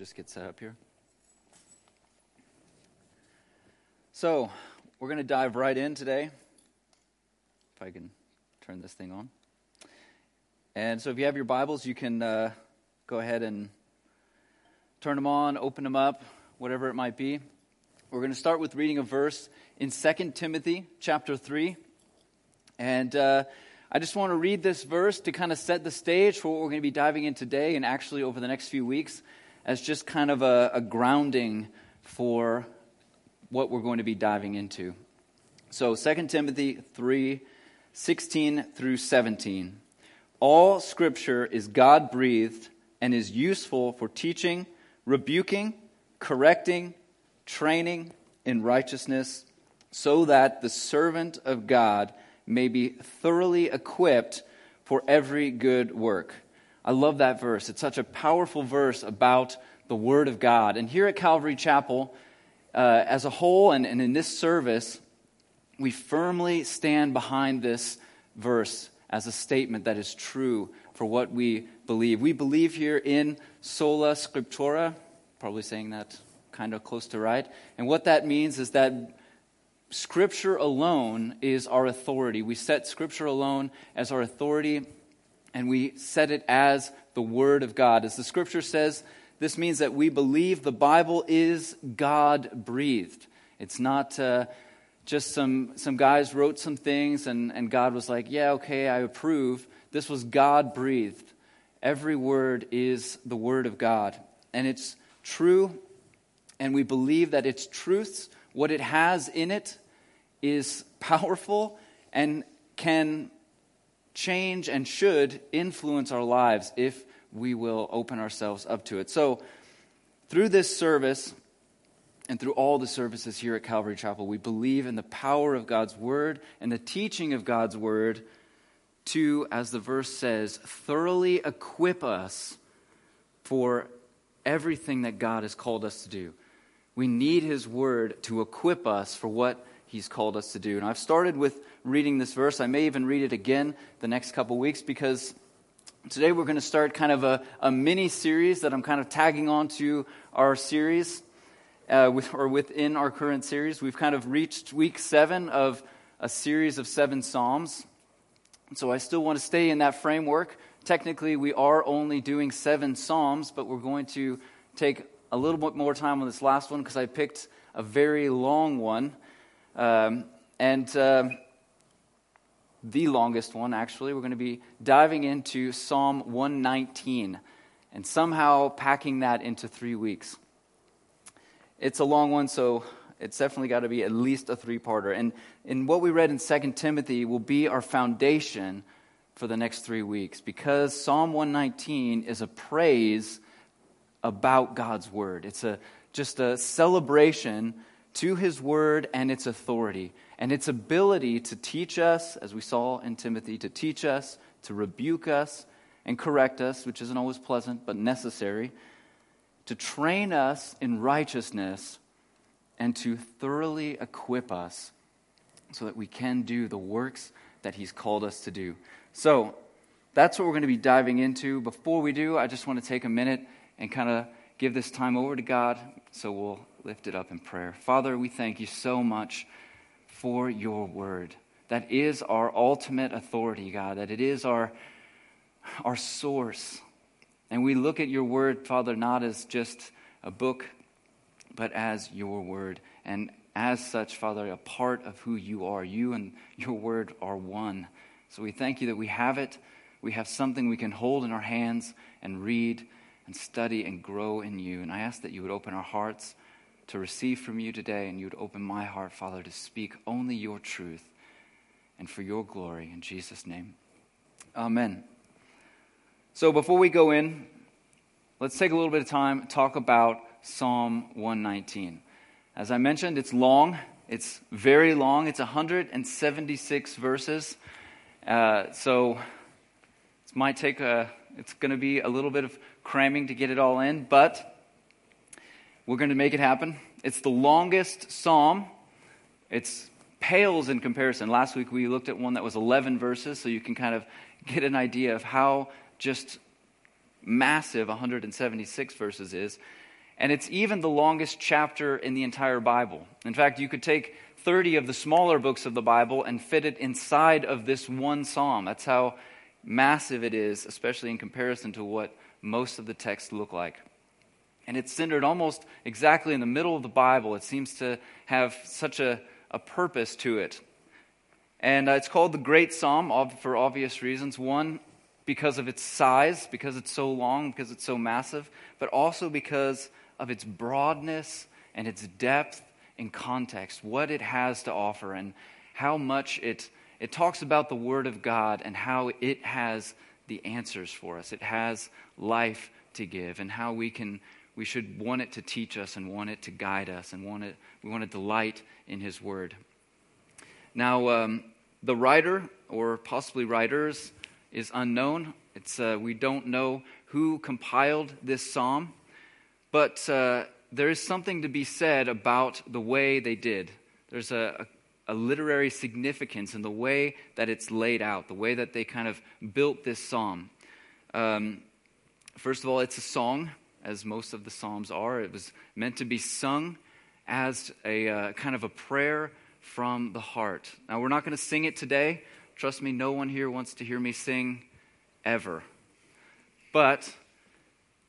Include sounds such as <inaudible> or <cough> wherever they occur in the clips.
just get set up here. So, we're going to dive right in today. If I can turn this thing on. And so, if you have your Bibles, you can uh, go ahead and turn them on, open them up, whatever it might be. We're going to start with reading a verse in 2 Timothy chapter 3. And uh, I just want to read this verse to kind of set the stage for what we're going to be diving in today and actually over the next few weeks as just kind of a, a grounding for what we're going to be diving into. So 2 Timothy 3 16 through 17. All scripture is God breathed and is useful for teaching, rebuking, correcting, training in righteousness, so that the servant of God may be thoroughly equipped for every good work. I love that verse. It's such a powerful verse about the Word of God. And here at Calvary Chapel, uh, as a whole and, and in this service, we firmly stand behind this verse as a statement that is true for what we believe. We believe here in sola scriptura, probably saying that kind of close to right. And what that means is that Scripture alone is our authority. We set Scripture alone as our authority, and we set it as the Word of God. As the Scripture says, this means that we believe the Bible is God breathed. It's not uh, just some, some guys wrote some things and, and God was like, yeah, okay, I approve. This was God breathed. Every word is the Word of God. And it's true, and we believe that its truths what it has in it is powerful and can change and should influence our lives if we will open ourselves up to it. So, through this service and through all the services here at Calvary Chapel, we believe in the power of God's Word and the teaching of God's Word to, as the verse says, thoroughly equip us for everything that God has called us to do. We need His Word to equip us for what He's called us to do. And I've started with reading this verse. I may even read it again the next couple weeks because today we're going to start kind of a, a mini series that I'm kind of tagging on to our series, uh, with, or within our current series. We've kind of reached week seven of a series of seven Psalms. So I still want to stay in that framework. Technically, we are only doing seven Psalms, but we're going to take a little bit more time on this last one because I picked a very long one. Um, and uh, the longest one, actually, we're going to be diving into Psalm 119 and somehow packing that into three weeks. It's a long one, so it's definitely got to be at least a three parter. And, and what we read in 2 Timothy will be our foundation for the next three weeks because Psalm 119 is a praise about God's word. It's a, just a celebration to his word and its authority and its ability to teach us, as we saw in Timothy, to teach us, to rebuke us, and correct us, which isn't always pleasant but necessary, to train us in righteousness, and to thoroughly equip us so that we can do the works that he's called us to do. So, that's what we're going to be diving into. Before we do, I just want to take a minute and kind of give this time over to God. So we'll lift it up in prayer. Father, we thank you so much for your word. That is our ultimate authority, God, that it is our, our source. And we look at your word, Father, not as just a book, but as your word. And as such, Father, a part of who you are. You and your word are one. So we thank you that we have it. We have something we can hold in our hands and read and study and grow in you. And I ask that you would open our hearts to receive from you today, and you would open my heart, Father, to speak only your truth and for your glory. In Jesus' name. Amen. So before we go in, let's take a little bit of time talk about Psalm 119. As I mentioned, it's long. It's very long. It's 176 verses. Uh, so it might take a. It's going to be a little bit of cramming to get it all in, but we're going to make it happen. It's the longest psalm. It's pales in comparison. Last week we looked at one that was 11 verses, so you can kind of get an idea of how just massive 176 verses is. And it's even the longest chapter in the entire Bible. In fact, you could take 30 of the smaller books of the Bible and fit it inside of this one psalm. That's how massive it is, especially in comparison to what most of the texts look like. And it's centered almost exactly in the middle of the Bible. It seems to have such a, a purpose to it. And uh, it's called the Great Psalm for obvious reasons. One, because of its size, because it's so long, because it's so massive, but also because of its broadness and its depth and context, what it has to offer, and how much it, it talks about the Word of God and how it has the answers for us. It has life to give, and how we can we should want it to teach us and want it to guide us and want it we want to delight in His Word. Now, um, the writer or possibly writers is unknown. It's uh, we don't know who compiled this psalm, but uh, there is something to be said about the way they did. There's a, a, a, literary significance in the way that it's laid out, the way that they kind of built this psalm. Um, first of all, it's a song, as most of the psalms are. It was meant to be sung as a uh, kind of a prayer from the heart. Now, we're not going to sing it today. Trust me, no one here wants to hear me sing ever. But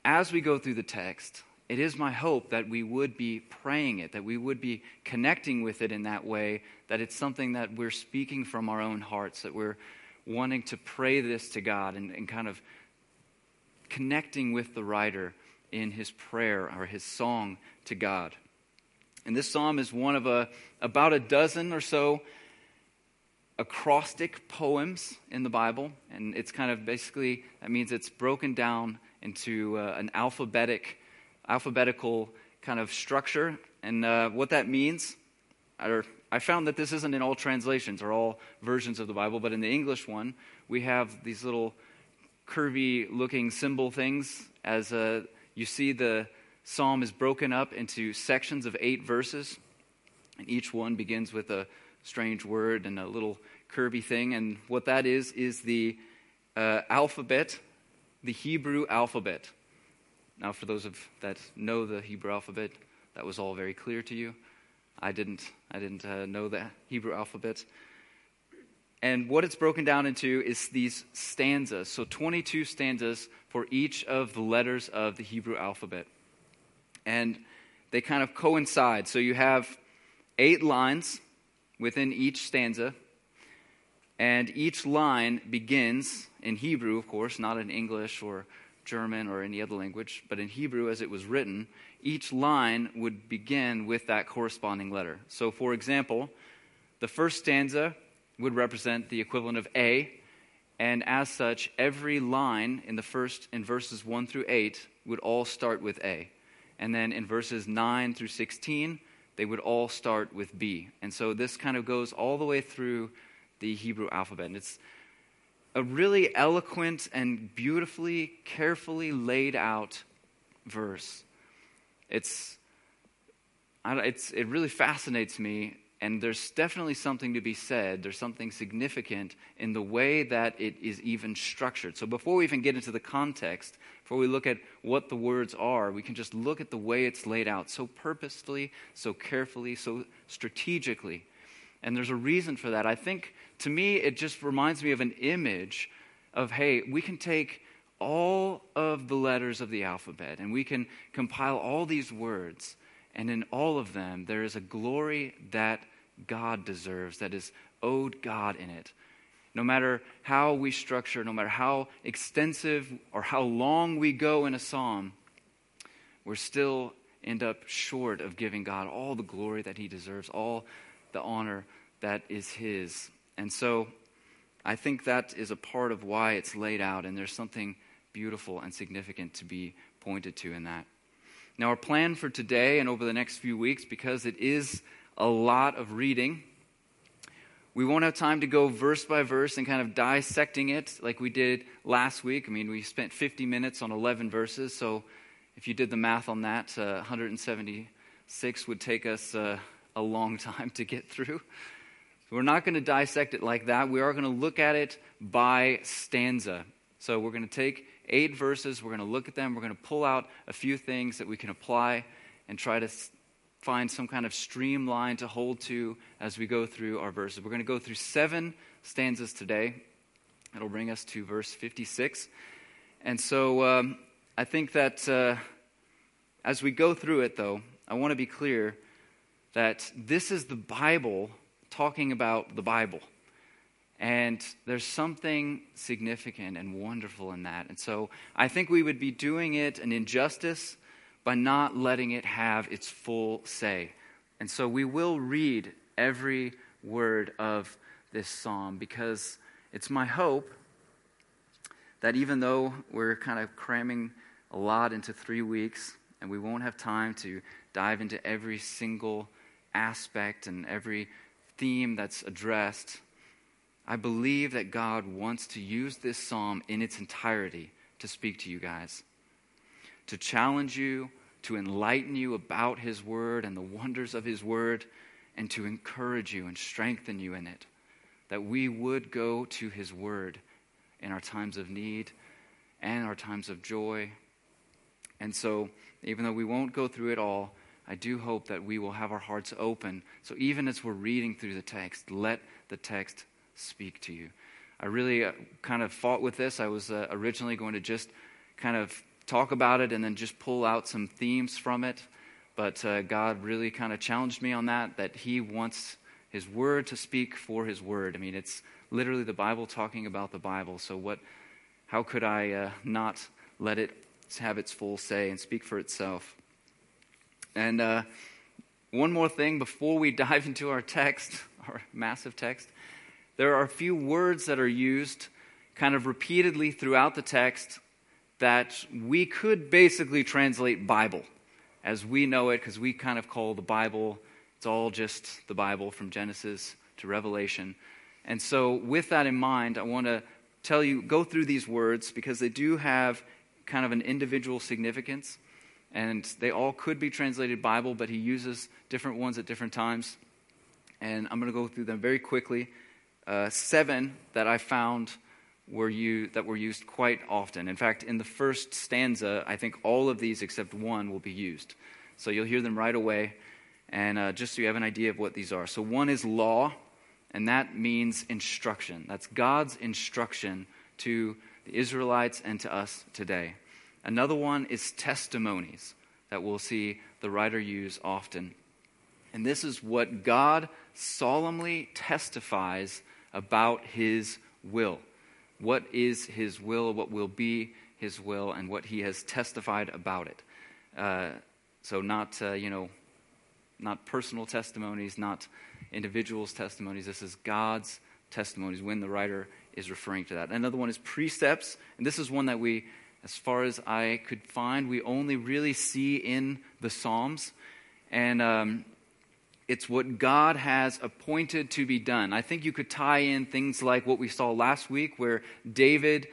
as we go through the text, it is my hope that we would be praying it, that we would be connecting with it in that way, that it's something that we're speaking from our own hearts, that we're wanting to pray this to God and, and kind of connecting with the writer in his prayer or his song to God. And this psalm is one of a, about a dozen or so acrostic poems in the Bible. And it's kind of basically, that means it's broken down into uh, an alphabetic alphabetical kind of structure. And uh, what that means, I, I found that this isn't in all translations or all versions of the Bible, but in the English one, we have these little curvy looking symbol things as uh, you see the psalm is broken up into sections of eight verses and each one begins with a strange word and a little curvy thing and what that is is the uh, alphabet the hebrew alphabet now, for those of that know the Hebrew alphabet, that was all very clear to you. I didn't. I didn't uh, know the Hebrew alphabet. And what it's broken down into is these stanzas. So 22 stanzas for each of the letters of the Hebrew alphabet. And they kind of coincide. So you have eight lines within each stanza. And each line begins in Hebrew, of course, not in English or German or any other language, but in Hebrew, as it was written, each line would begin with that corresponding letter. So, for example, the first stanza would represent the equivalent of A, and as such, every line in the first, in verses 1 through 8, would all start with A. And then in verses 9 through 16, they would all start with B. And so this kind of goes all the way through the Hebrew alphabet. And it's a really eloquent and beautifully, carefully laid out verse. It's, it's, it really fascinates me, and there's definitely something to be said. There's something significant in the way that it is even structured. So before we even get into the context, before we look at what the words are, we can just look at the way it's laid out so purposefully, so carefully, so strategically. And there's a reason for that. I think to me, it just reminds me of an image of hey, we can take all of the letters of the alphabet and we can compile all these words, and in all of them, there is a glory that God deserves, that is owed God in it. No matter how we structure, no matter how extensive or how long we go in a psalm, we're still end up short of giving God all the glory that He deserves, all the honor that is His. And so I think that is a part of why it's laid out, and there's something beautiful and significant to be pointed to in that. Now, our plan for today and over the next few weeks, because it is a lot of reading, we won't have time to go verse by verse and kind of dissecting it like we did last week. I mean, we spent 50 minutes on 11 verses, so if you did the math on that, uh, 176 would take us uh, a long time to get through. We're not going to dissect it like that. We are going to look at it by stanza. So we're going to take eight verses. We're going to look at them. We're going to pull out a few things that we can apply and try to find some kind of streamline to hold to as we go through our verses. We're going to go through seven stanzas today. It'll bring us to verse 56. And so um, I think that uh, as we go through it, though, I want to be clear that this is the Bible talking about the Bible. And there's something significant and wonderful in that. And so I think we would be doing it an injustice by not letting it have its full say. And so we will read every word of this psalm because it's my hope that even though we're kind of cramming a lot into three weeks and we won't have time to dive into every single aspect and every theme that's addressed, I believe that God wants to use this psalm in its entirety to speak to you guys to challenge you, to enlighten you about His Word and the wonders of His Word, and to encourage you and strengthen you in it. That we would go to His Word in our times of need and our times of joy. And so, even though we won't go through it all, I do hope that we will have our hearts open. So, even as we're reading through the text, let the text speak to you. I really uh, kind of fought with this. I was uh, originally going to just kind of talk about it and then just pull out some themes from it. But uh, God really kind of challenged me on that, that He wants His Word to speak for His Word. I mean, it's literally the Bible talking about the Bible. So, what, how could I uh, not let it have its full say and speak for itself? And uh, one more thing before we <laughs> dive into our text, our massive text, there are a few words that are used kind of repeatedly throughout the text that we could basically translate Bible as we know it, because we kind of call the Bible, it's all just the Bible from Genesis to Revelation. And so, with that in mind, I want to tell you, go through these words because they do have kind of an individual significance. And they all could be translated Bible, but he uses different ones at different times. And I'm going to go through them very quickly. Uh, seven that I found were used, that were used quite often. In fact, in the first stanza, I think all of these except one will be used. So you'll hear them right away, and uh, just so you have an idea of what these are. So one is law, and that means instruction. That's God's instruction to the Israelites and to us today. Another one is testimonies that we'll see the writer use often. And this is what God solemnly testifies about his will what is his will, what will be his will, and what he has testified about it. Uh, so, not, uh, you know, not personal testimonies, not individuals' testimonies. This is God's testimonies when the writer is referring to that. Another one is precepts, and this is one that we, as far as I could find, we only really see in the Psalms. And um, it's what God has appointed to be done. I think you could tie in things like what we saw last week, where David,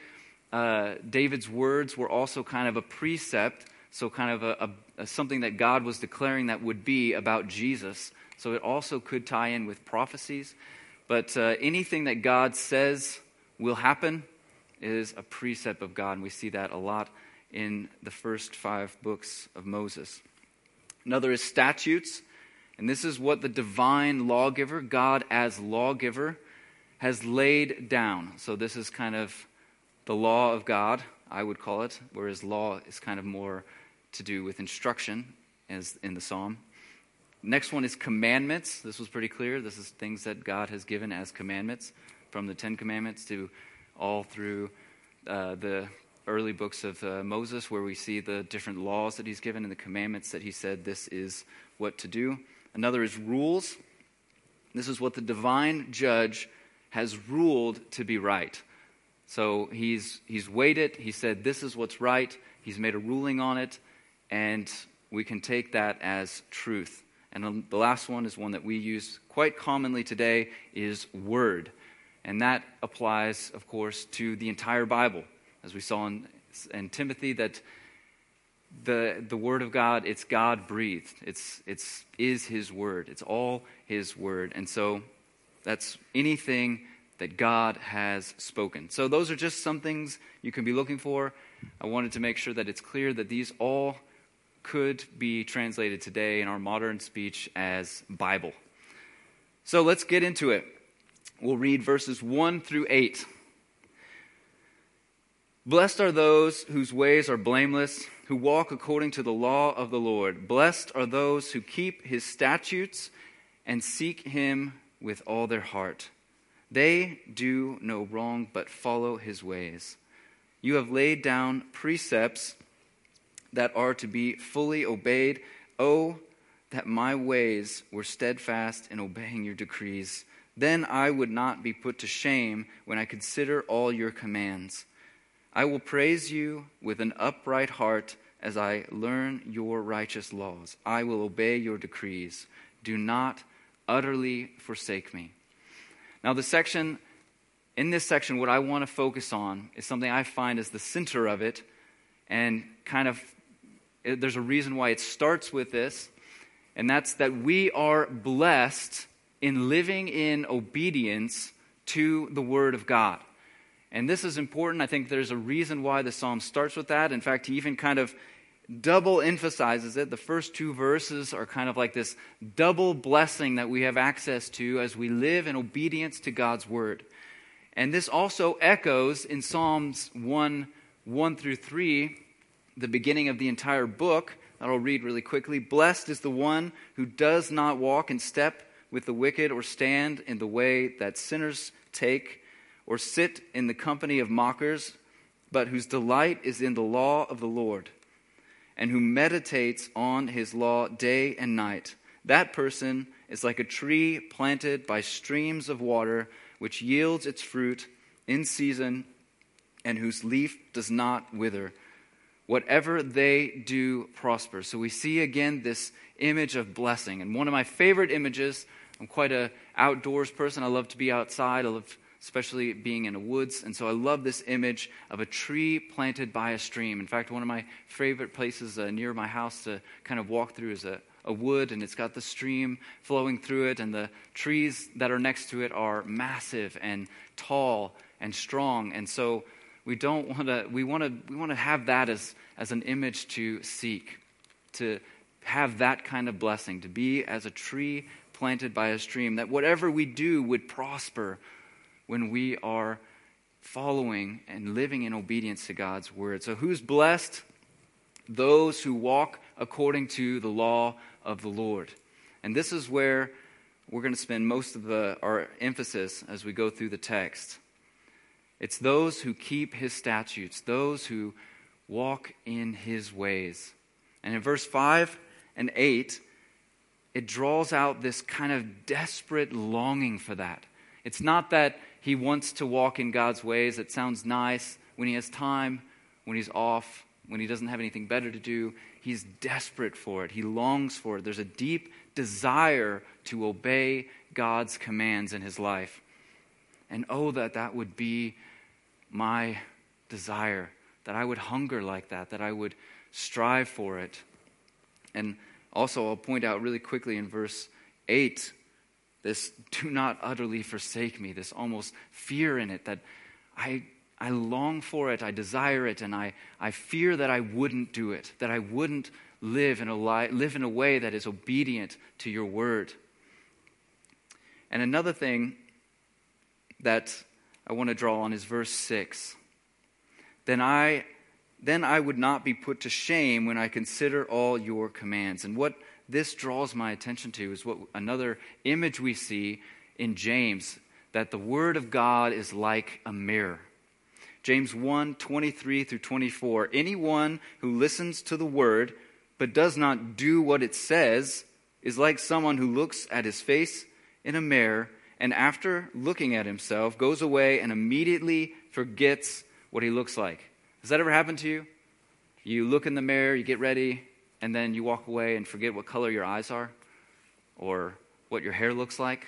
uh, David's words were also kind of a precept, so kind of a, a, a, something that God was declaring that would be about Jesus. So it also could tie in with prophecies. But uh, anything that God says will happen is a precept of God, and we see that a lot in the first five books of Moses. Another is statutes. And this is what the divine lawgiver, God as lawgiver, has laid down. So this is kind of the law of God, I would call it, whereas law is kind of more to do with instruction, as in the psalm. Next one is commandments. This was pretty clear. This is things that God has given as commandments, from the Ten Commandments to all through uh, the early books of uh, Moses, where we see the different laws that he's given and the commandments that he said this is what to do. Another is rules. This is what the divine judge has ruled to be right. So he's, he's weighed it. He said, This is what's right. He's made a ruling on it. And we can take that as truth. And the last one is one that we use quite commonly today is word. And that applies, of course, to the entire Bible. As we saw in, in Timothy, that the, the Word of God, it's God breathed. It's, it's is His Word. It's all His Word. And so that's anything that God has spoken. So those are just some things you can be looking for I wanted to make sure that it's clear that these all could be translated today in our modern speech as Bible. So let's get into it. We'll read verses 1 through 8. Blessed are those whose ways are blameless, who walk according to the law of the Lord. Blessed are those who keep his statutes and seek him with all their heart. They do no wrong, but follow his ways. You have laid down precepts that are to be fully obeyed. Oh, that my ways were steadfast in obeying your decrees. Then I would not be put to shame when I consider all your commands. I will praise you with an upright heart as I learn your righteous laws. I will obey your decrees. Do not utterly forsake me. Now, the section, in this section, what I want to focus on is something I find is the center of it, and kind of eh, there's a reason why it starts with this, and that's that we are blessed in living in obedience to the Word of God. And this is important. I think there's a reason why the psalm starts with that. In fact, he even kind of double emphasizes it. The first two verses are kind of like this double blessing that we have access to as we live in obedience to God's word. And this also echoes in Psalms 1 1 through 3, the beginning of the entire book. That I'll read really quickly. Blessed is the one who does not walk in step with the wicked or stand in the way that sinners take or sit in the company of mockers, but whose delight is in the law of the Lord and who meditates on his law day and night. That person is like a tree planted by streams of water, which yields its fruit in season and whose leaf does not wither. Whatever they do prospers. So we see again this image of blessing. And one of my favorite images, I'm quite a outdoors person. I love to be outside. I love especially being in the woods. And so I love this image of a tree planted by a stream. In fact, one of my favorite places uh, near my house to kind of walk through is a, a wood, and it's got the stream flowing through it, and the trees that are next to it are massive and tall and strong. And so we don't want to, we want to, we want to have that as, as an image to seek, to have that kind of blessing, to be as a tree planted by a stream, that whatever we do would prosper when we are following and living in obedience to God's word. So, who's blessed? Those who walk according to the law of the Lord. And this is where we're going to spend most of the, our emphasis as we go through the text. It's those who keep his statutes, those who walk in his ways. And in verse 5 and 8, it draws out this kind of desperate longing for that. It's not that he wants to walk in God's ways. It sounds nice when he has time, when he's off, when he doesn't have anything better to do. He's desperate for it. He longs for it. There's a deep desire to obey God's commands in his life. And oh, that that would be my desire, that I would hunger like that, that I would strive for it. And also, I'll point out really quickly in verse 8 this do not utterly forsake me, this almost fear in it that I, I long for it, I desire it, and I, I fear that I wouldn't do it, that I wouldn't live in, a li- live in a way that is obedient to your word. And another thing that I want to draw on is verse 6. Then I then I would not be put to shame when I consider all your commands. And what this draws my attention to is what another image we see in James that the word of God is like a mirror. James 1 23 through 24. Anyone who listens to the word but does not do what it says is like someone who looks at his face in a mirror and after looking at himself goes away and immediately forgets what he looks like. Has that ever happened to you? You look in the mirror, you get ready, and then you walk away and forget what color your eyes are or what your hair looks like.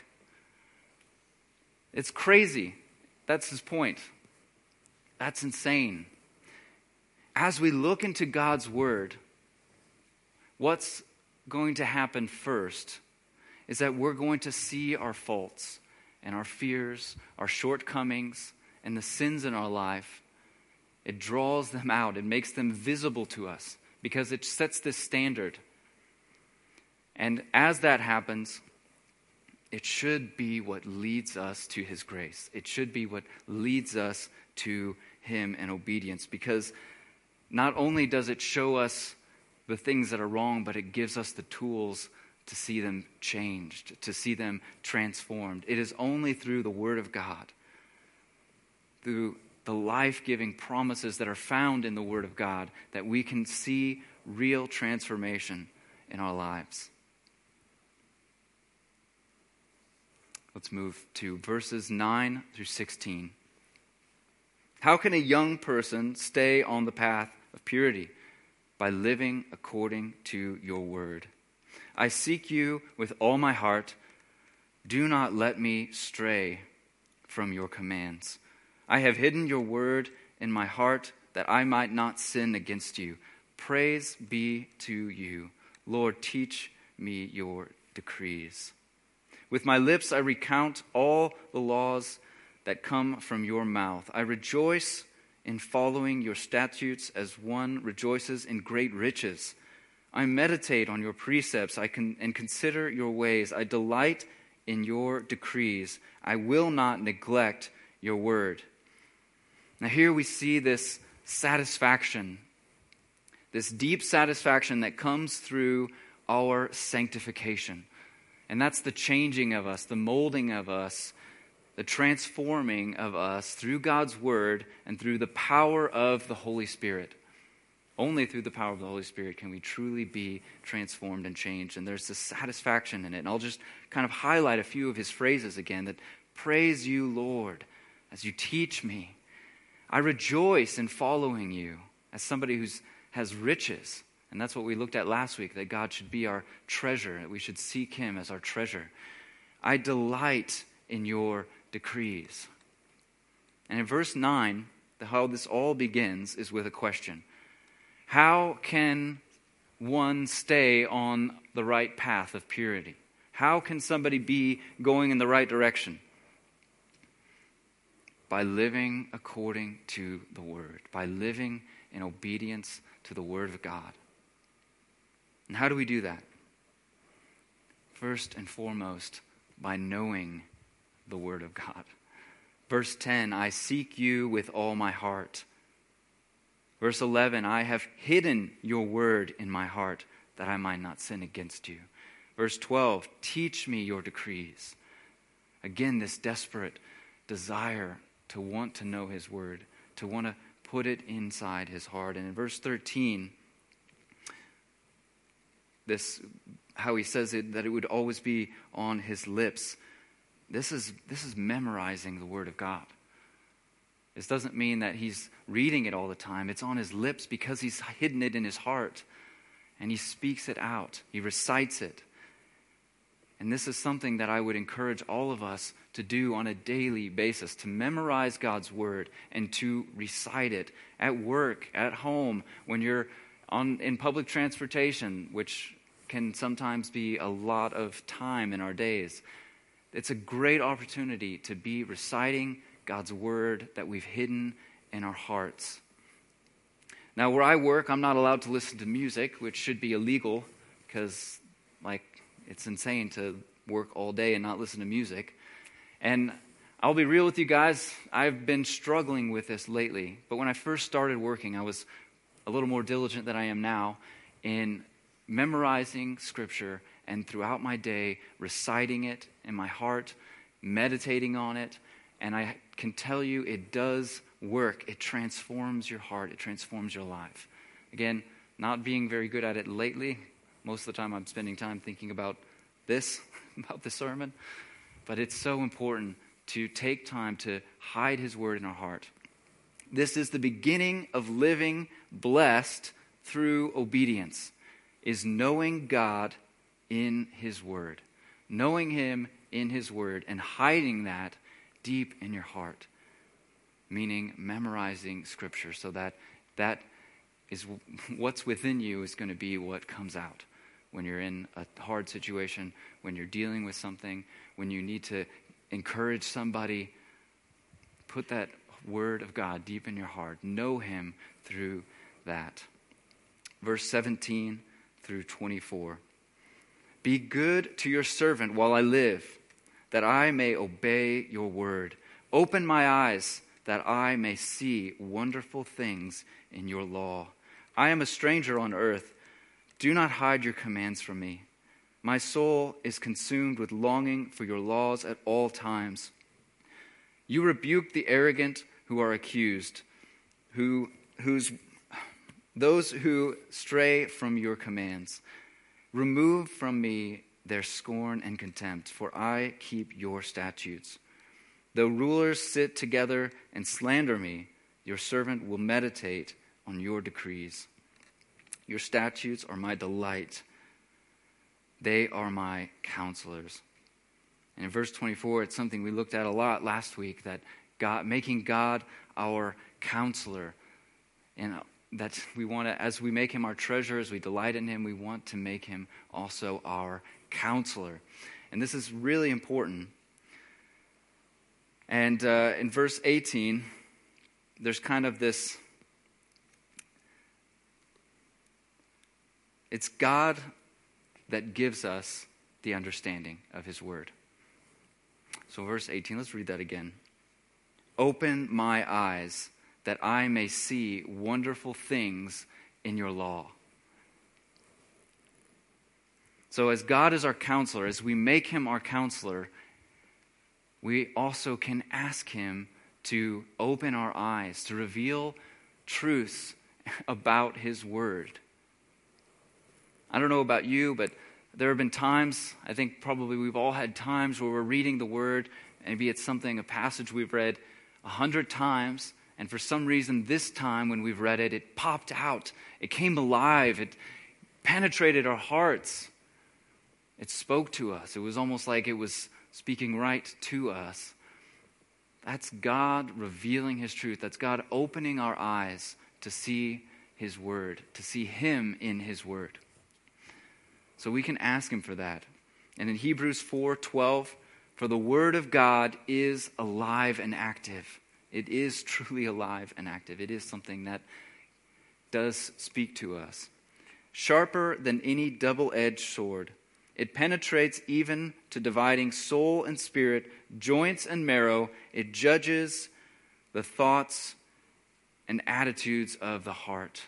It's crazy. That's his point. That's insane. As we look into God's word, what's going to happen first is that we're going to see our faults and our fears, our shortcomings, and the sins in our life. It draws them out, it makes them visible to us because it sets this standard. And as that happens, it should be what leads us to His grace. It should be what leads us to Him in obedience because not only does it show us the things that are wrong, but it gives us the tools to see them changed, to see them transformed. It is only through the Word of God, through the life giving promises that are found in the Word of God, that we can see real transformation in our lives. Let's move to verses 9 through 16. How can a young person stay on the path of purity? By living according to your word. I seek you with all my heart. Do not let me stray from your commands. I have hidden your word in my heart that I might not sin against you. Praise be to you. Lord, teach me your decrees. With my lips I recount all the laws that come from your mouth. I rejoice in following your statutes as one rejoices in great riches. I meditate on your precepts I can, and consider your ways. I delight in your decrees. I will not neglect your word. Now, here we see this satisfaction, this deep satisfaction that comes through our sanctification. And that's the changing of us, the molding of us, the transforming of us through God's word and through the power of the Holy Spirit. Only through the power of the Holy Spirit can we truly be transformed and changed. And there's this satisfaction in it. And I'll just kind of highlight a few of his phrases again that praise you, Lord, as you teach me. I rejoice in following you as somebody who has riches. And that's what we looked at last week that God should be our treasure, that we should seek him as our treasure. I delight in your decrees. And in verse 9, the, how this all begins is with a question how can one stay on the right path of purity? How can somebody be going in the right direction? By living according to the Word, by living in obedience to the Word of God. And how do we do that? First and foremost, by knowing the Word of God. Verse 10 I seek you with all my heart. Verse 11 I have hidden your word in my heart that I might not sin against you. Verse 12 Teach me your decrees. Again, this desperate desire to want to know his word, to want to put it inside his heart. And in verse 13, this how he says it that it would always be on his lips. This is this is memorizing the word of God. This doesn't mean that he's reading it all the time. It's on his lips because he's hidden it in his heart. And he speaks it out, he recites it. And this is something that I would encourage all of us to do on a daily basis to memorize God's word and to recite it at work, at home, when you're on, in public transportation, which can sometimes be a lot of time in our days. It's a great opportunity to be reciting God's word that we've hidden in our hearts. Now, where I work, I'm not allowed to listen to music, which should be illegal because, like, it's insane to work all day and not listen to music. And I'll be real with you guys, I've been struggling with this lately. But when I first started working, I was a little more diligent than I am now in memorizing scripture and throughout my day reciting it in my heart, meditating on it, and I can tell you it does work. It transforms your heart, it transforms your life. Again, not being very good at it lately. Most of the time I'm spending time thinking about this, <laughs> about the sermon. But it's so important to take time to hide His word in our heart. This is the beginning of living blessed through obedience, is knowing God in His word. Knowing Him in His word and hiding that deep in your heart, meaning memorizing Scripture so that that is what's within you is going to be what comes out when you're in a hard situation, when you're dealing with something, when you need to encourage somebody. Put that word of God deep in your heart. Know him through that. Verse 17 through 24. Be good to your servant while I live, that I may obey your word. Open my eyes that I may see wonderful things in your law. I am a stranger on earth. Do not hide your commands from me. My soul is consumed with longing for your laws at all times. You rebuke the arrogant who are accused, who, whose, those who stray from your commands. Remove from me their scorn and contempt, for I keep your statutes. Though rulers sit together and slander me, your servant will meditate on your decrees. Your statutes are my delight, they are my counselors. And in verse 24, it's something we looked at a lot last week that God, making God our counselor. And that we want to, as we make him our treasure, as we delight in him, we want to make him also our counselor. And this is really important and uh, in verse 18, there's kind of this it's God that gives us the understanding of his word. So, verse 18, let's read that again. Open my eyes that I may see wonderful things in your law. So, as God is our counselor, as we make him our counselor, we also can ask Him to open our eyes, to reveal truths <laughs> about His Word. I don't know about you, but there have been times, I think probably we've all had times where we're reading the Word, maybe it's something, a passage we've read a hundred times, and for some reason this time when we've read it, it popped out. It came alive. It penetrated our hearts. It spoke to us. It was almost like it was speaking right to us. That's God revealing His truth. That's God opening our eyes to see His Word, to see Him in His Word. So we can ask Him for that. And in Hebrews 4 12, for the Word of God is alive and active. It is <laughs> truly alive and active. It is something that does speak to us. Sharper than any double edged sword it penetrates even to dividing soul and spirit, joints and marrow. It judges the thoughts and attitudes of the heart.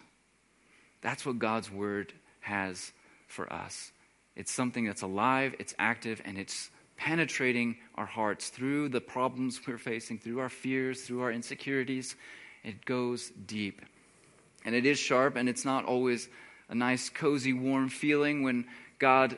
That's what God's word has for us. It's something that's alive, it's active, and it's penetrating our hearts through the problems we're facing, through our fears, through our insecurities. It goes deep. And it is sharp, and it's not always a nice, cozy, warm feeling when God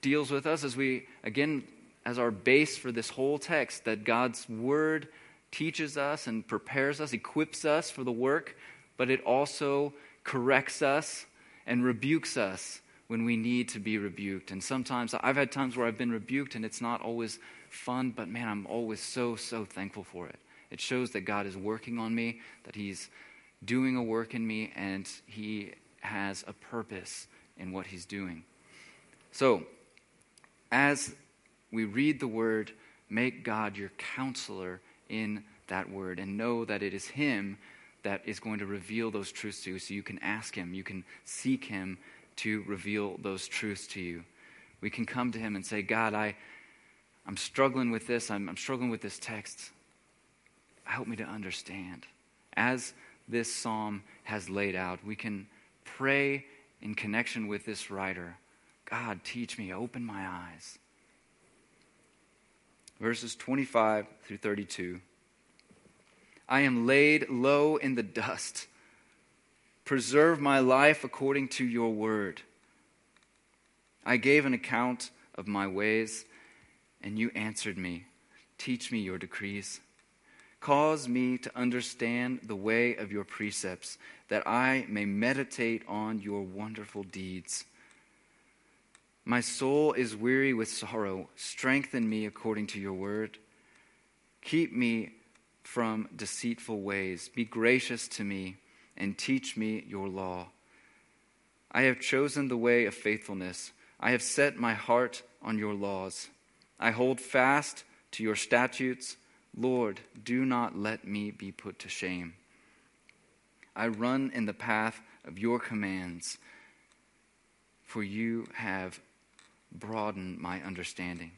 deals with us as we, again, as our base for this whole text, that God's word teaches us and prepares us, equips us for the work, but it also corrects us and rebukes us when we need to be rebuked. And sometimes I've had times where I've been rebuked and it's not always fun, but man, I'm always so, so thankful for it. It shows that God is working on me, that He's doing a work in me, and He has a purpose in what He's doing. So, as we read the word, make God your counselor in that word and know that it is Him that is going to reveal those truths to you. So you can ask Him, you can seek Him to reveal those truths to you. We can come to Him and say, God, I, I'm struggling with this, I'm, I'm struggling with this text. Help me to understand. As this psalm has laid out, we can pray in connection with this writer God, teach me, open my eyes. Verses 25 through 32. I am laid low in the dust. Preserve my life according to your word. I gave an account of my ways, and you answered me. Teach me your decrees. Cause me to understand the way of your precepts, that I may meditate on your wonderful deeds. My soul is weary with sorrow. Strengthen me according to your word. Keep me from deceitful ways. Be gracious to me and teach me your law. I have chosen the way of faithfulness. I have set my heart on your laws. I hold fast to your statutes, Lord, do not let me be put to shame. I run in the path of your commands, for you have broadened my understanding.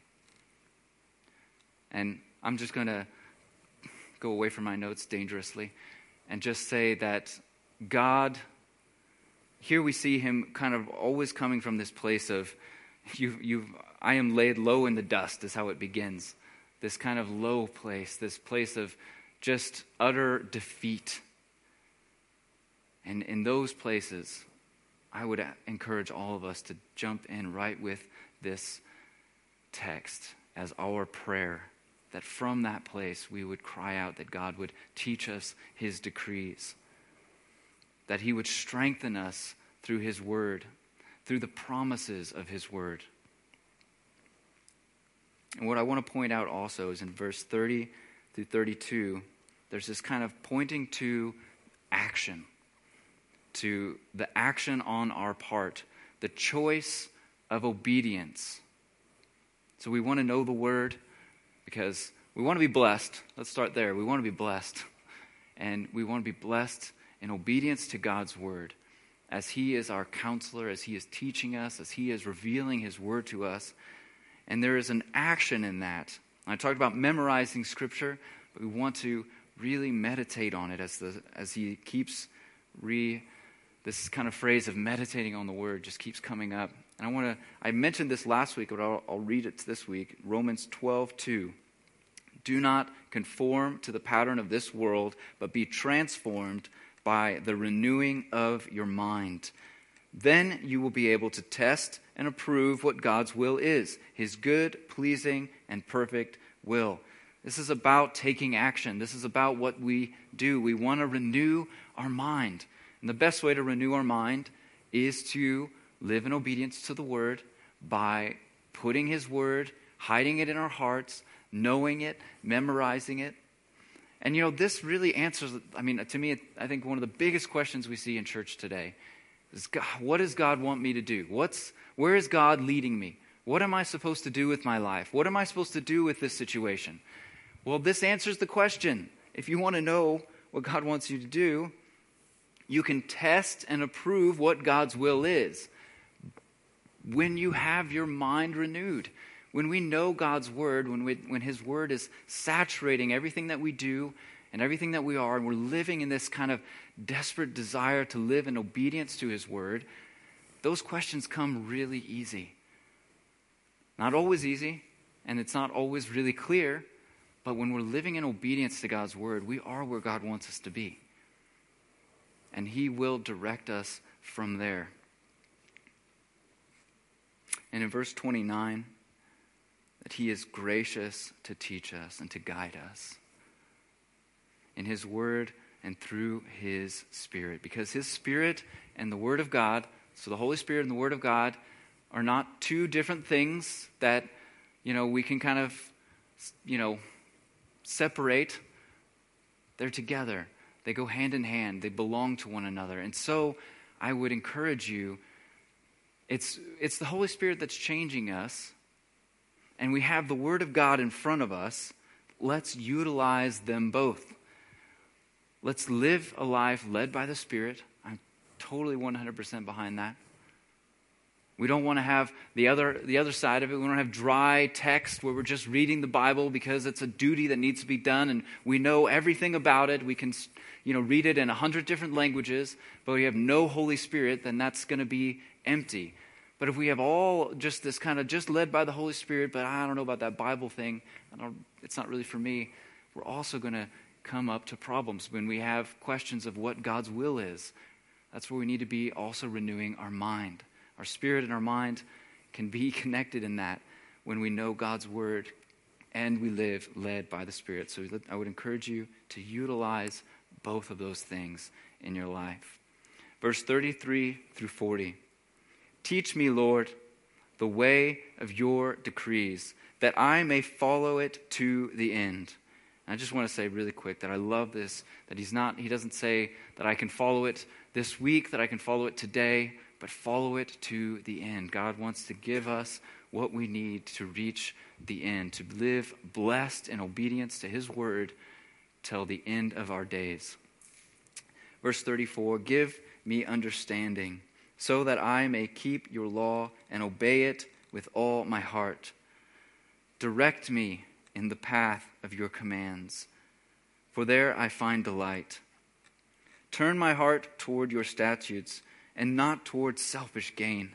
And I'm just going to go away from my notes dangerously and just say that God, here we see him kind of always coming from this place of, you, you, I am laid low in the dust, is how it begins. This kind of low place, this place of just utter defeat. And in those places, I would encourage all of us to jump in right with this text as our prayer. That from that place we would cry out that God would teach us his decrees, that he would strengthen us through his word, through the promises of his word. And what I want to point out also is in verse 30 through 32, there's this kind of pointing to action, to the action on our part, the choice of obedience. So we want to know the word because we want to be blessed. Let's start there. We want to be blessed. And we want to be blessed in obedience to God's word as He is our counselor, as He is teaching us, as He is revealing His word to us. And there is an action in that. I talked about memorizing Scripture, but we want to really meditate on it as, the, as he keeps re. This kind of phrase of meditating on the Word just keeps coming up. And I want to, I mentioned this last week, but I'll, I'll read it this week. Romans 12, 2. Do not conform to the pattern of this world, but be transformed by the renewing of your mind then you will be able to test and approve what God's will is his good, pleasing, and perfect will. This is about taking action. This is about what we do. We want to renew our mind. And the best way to renew our mind is to live in obedience to the Word by putting His Word, hiding it in our hearts, knowing it, memorizing it. And you know, this really answers, I mean, to me, I think one of the biggest questions we see in church today God, what does God want me to do? What's, where is God leading me? What am I supposed to do with my life? What am I supposed to do with this situation? Well, this answers the question. If you want to know what God wants you to do, you can test and approve what God's will is when you have your mind renewed. When we know God's word, when, we, when His word is saturating everything that we do and everything that we are, and we're living in this kind of desperate desire to live in obedience to His Word, those questions come really easy. Not always easy, and it's not always really clear, but when we're living in obedience to God's Word, we are where God wants us to be. And He will direct us from there. And in verse 29, that He is gracious to teach us and to guide us. In His Word, and through His Spirit. Because His Spirit and the Word of God, so the Holy Spirit and the Word of God, are not two different things that, you know, we can kind of, you know, separate. They're together. They go hand in hand. They belong to one another. And so I would encourage you it's, it's the Holy Spirit that's changing us, and we have the Word of God in front of us. Let's utilize them both. Let's live a life led by the Spirit. I'm totally 100% behind that. We don't want to have the other, the other side of it. We don't have dry text where we're just reading the Bible because it's a duty that needs to be done and we know everything about it. We can you know, read it in a hundred different languages, but we have no Holy Spirit, then that's going to be empty. But if we have all just this kind of just led by the Holy Spirit, but I don't know about that Bible thing, it's not really for me, we're also going to come up to problems, when we have questions of what God's will is. That's where we need to be also renewing our mind. Our spirit and our mind can be <laughs> connected in that when we know God's word and we live led by the Spirit. So I would encourage you to utilize both of those things in your life. Verse 33 through 40 Teach me, Lord, the way of your decrees, that I may follow it to the end. I just want to say really quick that I love this, that he's not, he doesn't say that I can follow it this week, that I can follow it today, but follow it to the end. God wants to give us what we need to reach the end, to live blessed in obedience to His word till the end of our days. Verse 34 Give me understanding, so that I may keep your law and obey it with all my heart. Direct me in the path of your commands, for there I find delight. Turn my heart toward your statutes and not toward selfish gain.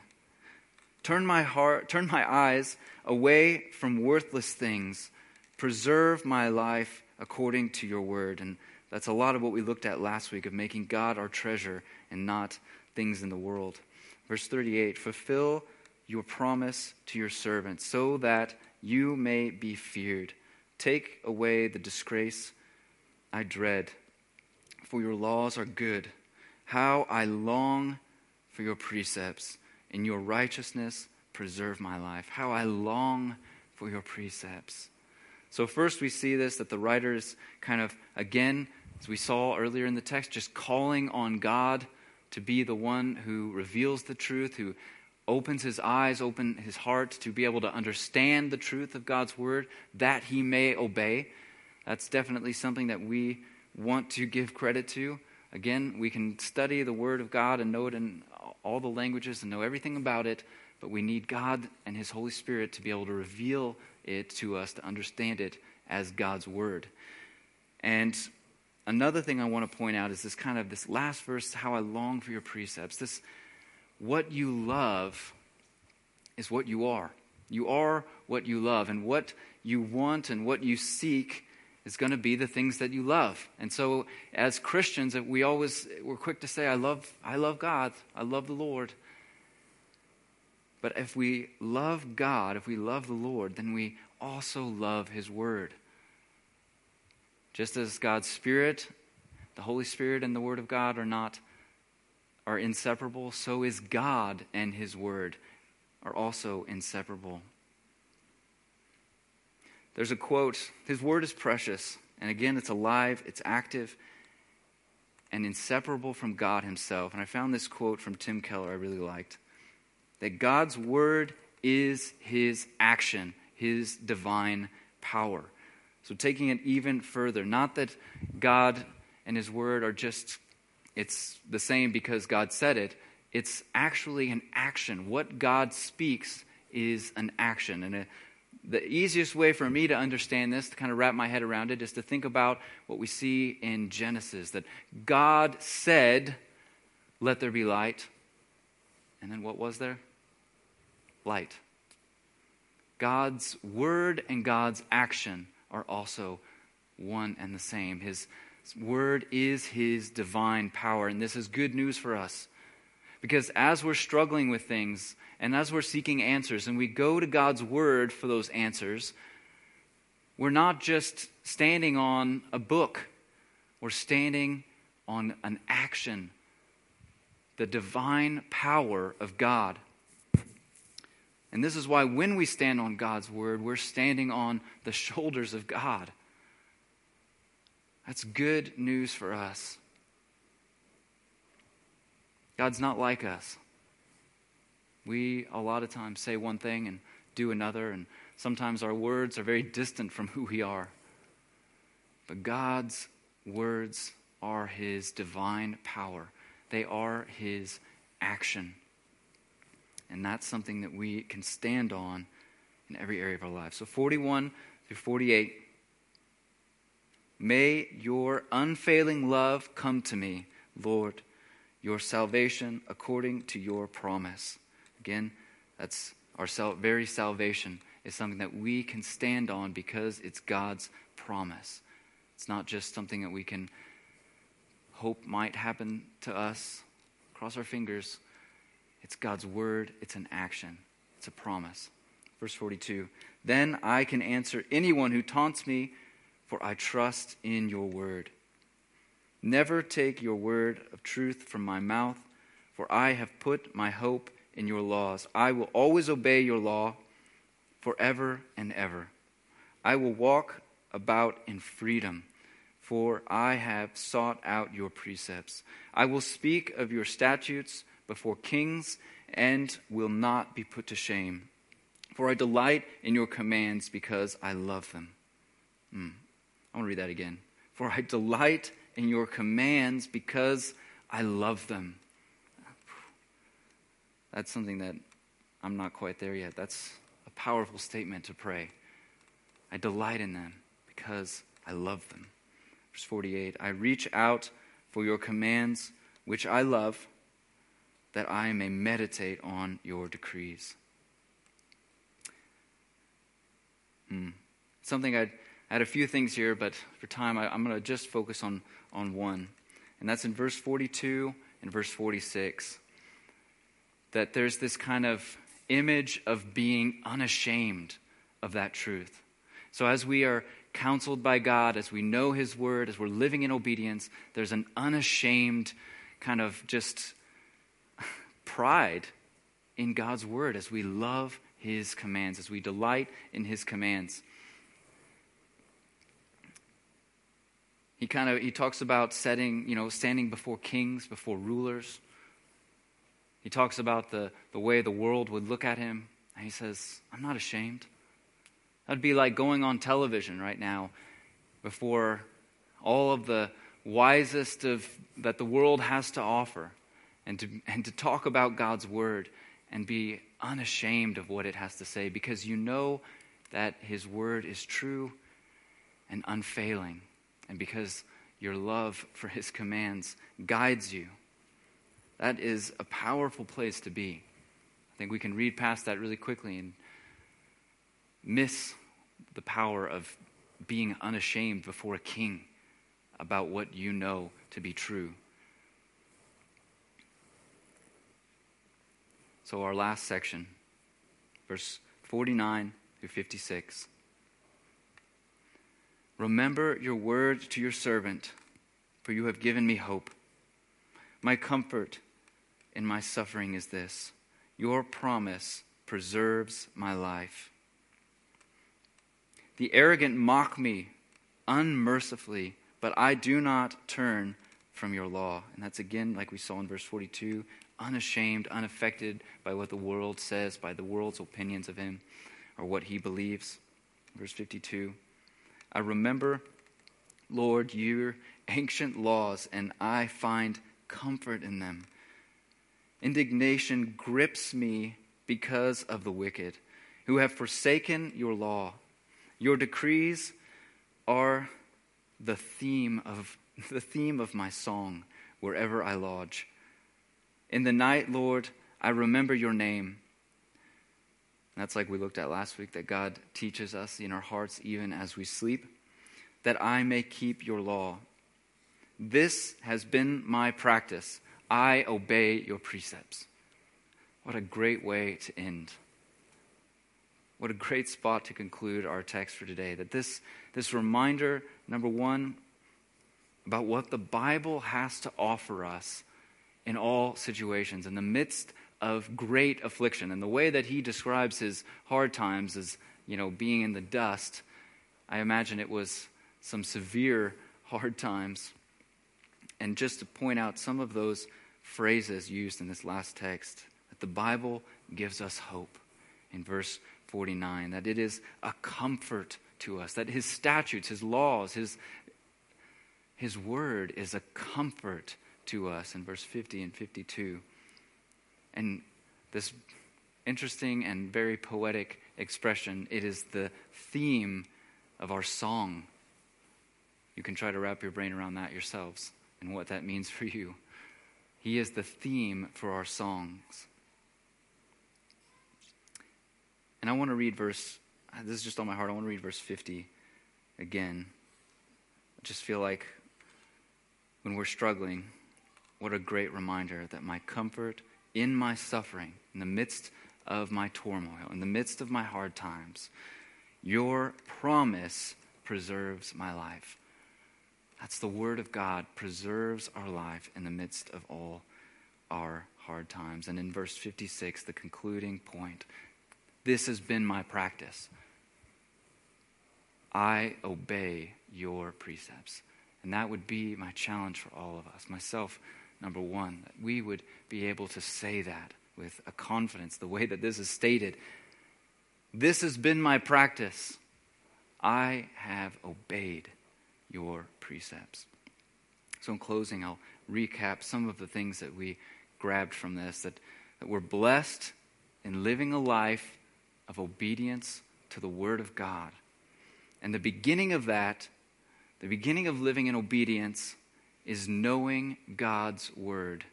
Turn my heart, turn my eyes away from worthless things. Preserve my life according to your word. And that's a lot of what we looked at last week of making God our treasure and not things in the world. Verse 38 Fulfill your promise to your servant so that you may be feared. Take away the disgrace I dread, for your laws are good. How I long for your precepts. In your righteousness, preserve my life. How I long for your precepts. So, first we see this that the writer is kind of, again, as we saw earlier in the text, just calling on God to be the one who reveals the truth, who opens his eyes, open his heart to be able to understand the truth of God's word, that he may obey. That's definitely something that we want to give credit to. Again, we can study the word of God and know it in all the languages and know everything about it, but we need God and his Holy Spirit to be able to reveal it to us to understand it as God's word. And another thing I want to point out is this kind of this last verse how I long for your precepts. This what you love is what you are. You are what you love and what you want and what you seek is going to be the things that you love. And so as Christians, we always we're quick to say I love I love God. I love the Lord. But if we love God, if we love the Lord, then we also love His Word. Just as God's Spirit, the Holy Spirit, and the Word of God are not are inseparable, so is God and His Word are also inseparable. There's a quote His Word is precious, and again, it's alive, it's active, and inseparable from God Himself. And I found this quote from Tim Keller I really liked that God's word is his action, his divine power. So, taking it even further, not that God and his word are just, it's the same because God said it, it's actually an action. What God speaks is an action. And a, uh, the easiest way for me to understand this, to kind of wrap my head around it, is to think about what we see in Genesis that God said, Let there be light. And then what was there? light. God's word and God's action are also one and the same. His word is his divine power, and this is good news for us. Because as we're struggling with things and as we're seeking answers, and we go to God's word for those answers, we're not just standing on a book, we're standing on an action, the divine power of God. And this is why when we stand on God's word, we're standing on the shoulders of God. That's good news for us. God's not like us. We, a lot of times, say one thing and do another, and sometimes our words are very distant from who we are. But God's words are His divine power, they are His action. And that's something that we can stand on in every area of our lives. So 41 through 48. May your unfailing love come to me, Lord, your salvation according to your promise. Again, that's our very salvation is something that we can stand on because it's God's promise. It's not just something that we can hope might happen to us, cross our fingers. It's God's word, it's an action, it's a promise. Verse 42 Then I can answer anyone who taunts me, for I trust in your word. Never take your word of truth from my mouth, for I have put my hope in your laws. I will always obey your law forever and ever. I will walk about in freedom, for I have sought out your precepts. I will speak of your statutes before kings and will not be put to shame. For I delight in your commands because I love them. Mm. I want to read that again. For I delight in your commands because I love them. That's something that I'm not quite there yet. That's a powerful statement to pray. I delight in them because I love them. Verse 48 I reach out for your commands, which I love, that I may meditate on your decrees. Hmm. Something I'd, I had a few things here, but for time, I, I'm going to just focus on, on one. And that's in verse 42 and verse 46. That there's this kind of image of being unashamed of that truth. So as we are counseled by God, as we know His word, as we're living in obedience, there's an unashamed kind of just pride in God's word as we love His commands, as we delight in His commands. He kind of he talks about setting, you know, standing before kings, before rulers. He talks about the, the way the world would look at him. And he says, I'm not ashamed. That'd be like going on television right now before all of the wisest of that the world has to offer and to, and to talk about God's word and be unashamed of what it has to say because you know that his word is true and unfailing and because your love for his commands guides you. That is a powerful place to be. I think we can read past that really quickly and miss the power of being unashamed before a king about what you know to be true. So, our last section, verse 49 through 56. Remember your word to your servant, for you have given me hope. My comfort in my suffering is this your promise preserves my life. The arrogant mock me unmercifully, but I do not turn from your law. And that's again, like we saw in verse 42, unashamed, unaffected by what the world says, by the world's opinions of him, or what he believes. Verse 52 I remember, Lord, your ancient laws, and I find comfort in them. Indignation grips me because of the wicked, who have forsaken your law. Your decrees are the theme of <laughs> the theme of my song wherever I lodge. In the night, Lord, I remember your name. That's like we looked at last week that God teaches us in our hearts even as we sleep, that I may keep your law. This has been my practice. I obey your precepts. What a great way to end. What a great spot to conclude our text for today. That this, this reminder, number one, about what the Bible has to offer us in all situations, in the midst of great affliction. And the way that he describes his hard times as, you know, being in the dust, I imagine it was some severe <laughs> hard times. And just to point out some of those phrases used in this last text, that the Bible gives us hope in verse 49, that it is a comfort to us, that his statutes, his laws, his, his word is a comfort to us in verse 50 and 52. And this interesting and very poetic expression, it is the theme of our song. You can try to wrap your brain around that yourselves and what that means for you. He is the theme for our songs. And I want to read verse, this is just on my heart. I want to read verse 50 again. I just feel like when we're struggling, what a great reminder that my comfort in my suffering, in the midst of my turmoil, in the midst of my hard times, your promise preserves my life. That's the word of God, preserves our life in the midst of all our hard times. And in verse 56, the concluding point this has been my practice. I obey your precepts. And that would be my challenge for all of us, myself number one, that we would be able to say that with a confidence, the way that this is stated. This has been my practice. I have obeyed your precepts. So, in closing, I'll recap some of the things that we grabbed from this that, that we're blessed in living a life of obedience to the Word of God. And the beginning of that, the beginning of living in obedience, is knowing God's Word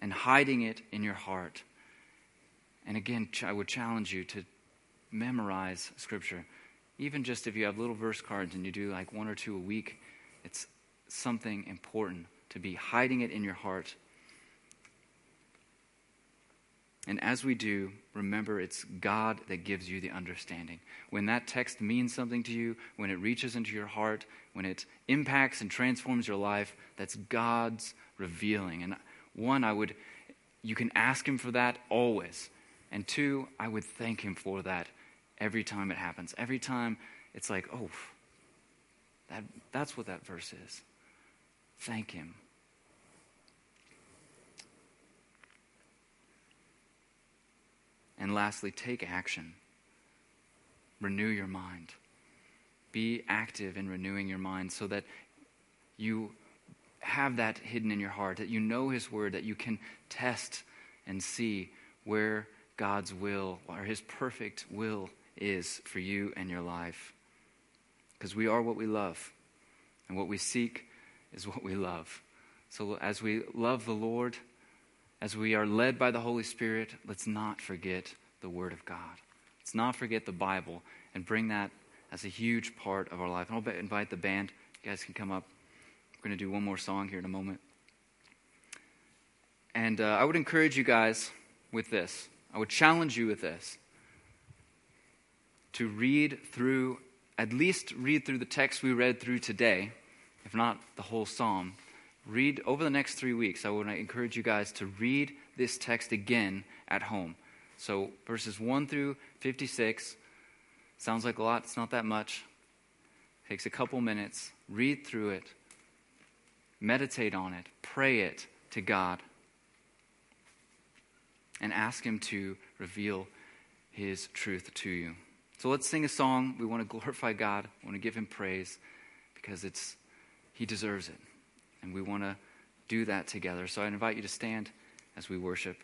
and hiding it in your heart. And again, I would challenge you to memorize Scripture. Even just if you have little verse cards and you do like one or two a week, it's something important to be hiding it in your heart. And as we do, remember it's God that gives you the understanding. When that text means something to you, when it reaches into your heart, when it impacts and transforms your life, that's God's revealing. And one, I would, you can ask Him for that always. And two, I would thank Him for that every time it happens. Every time it's like, oh, that, that's what that verse is. Thank Him. And lastly, take action. Renew your mind. Be active in renewing your mind so that you have that hidden in your heart, that you know His Word, that you can test and see where God's will or His perfect will is for you and your life. Because we are what we love, and what we seek is what we love. So as we love the Lord, as we are led by the Holy Spirit, let's not forget the Word of God. Let's not forget the Bible and bring that as a huge part of our life. And I'll invite the band. You guys can come up. We're going to do one more song here in a moment. And uh, I would encourage you guys with this. I would challenge you with this to read through, at least read through the text we read through today, if not the whole psalm, read over the next three weeks. I would encourage you guys to read this text again at home. So, verses 1 through 56 sounds like a lot, it's not that much. takes a couple minutes. Read through it, meditate on it, pray it to God, and ask Him to reveal His truth to you. So let's sing a song. We want to glorify God. We want to give Him praise because it's He deserves it. And we want to do that together. So I invite you to stand as we worship.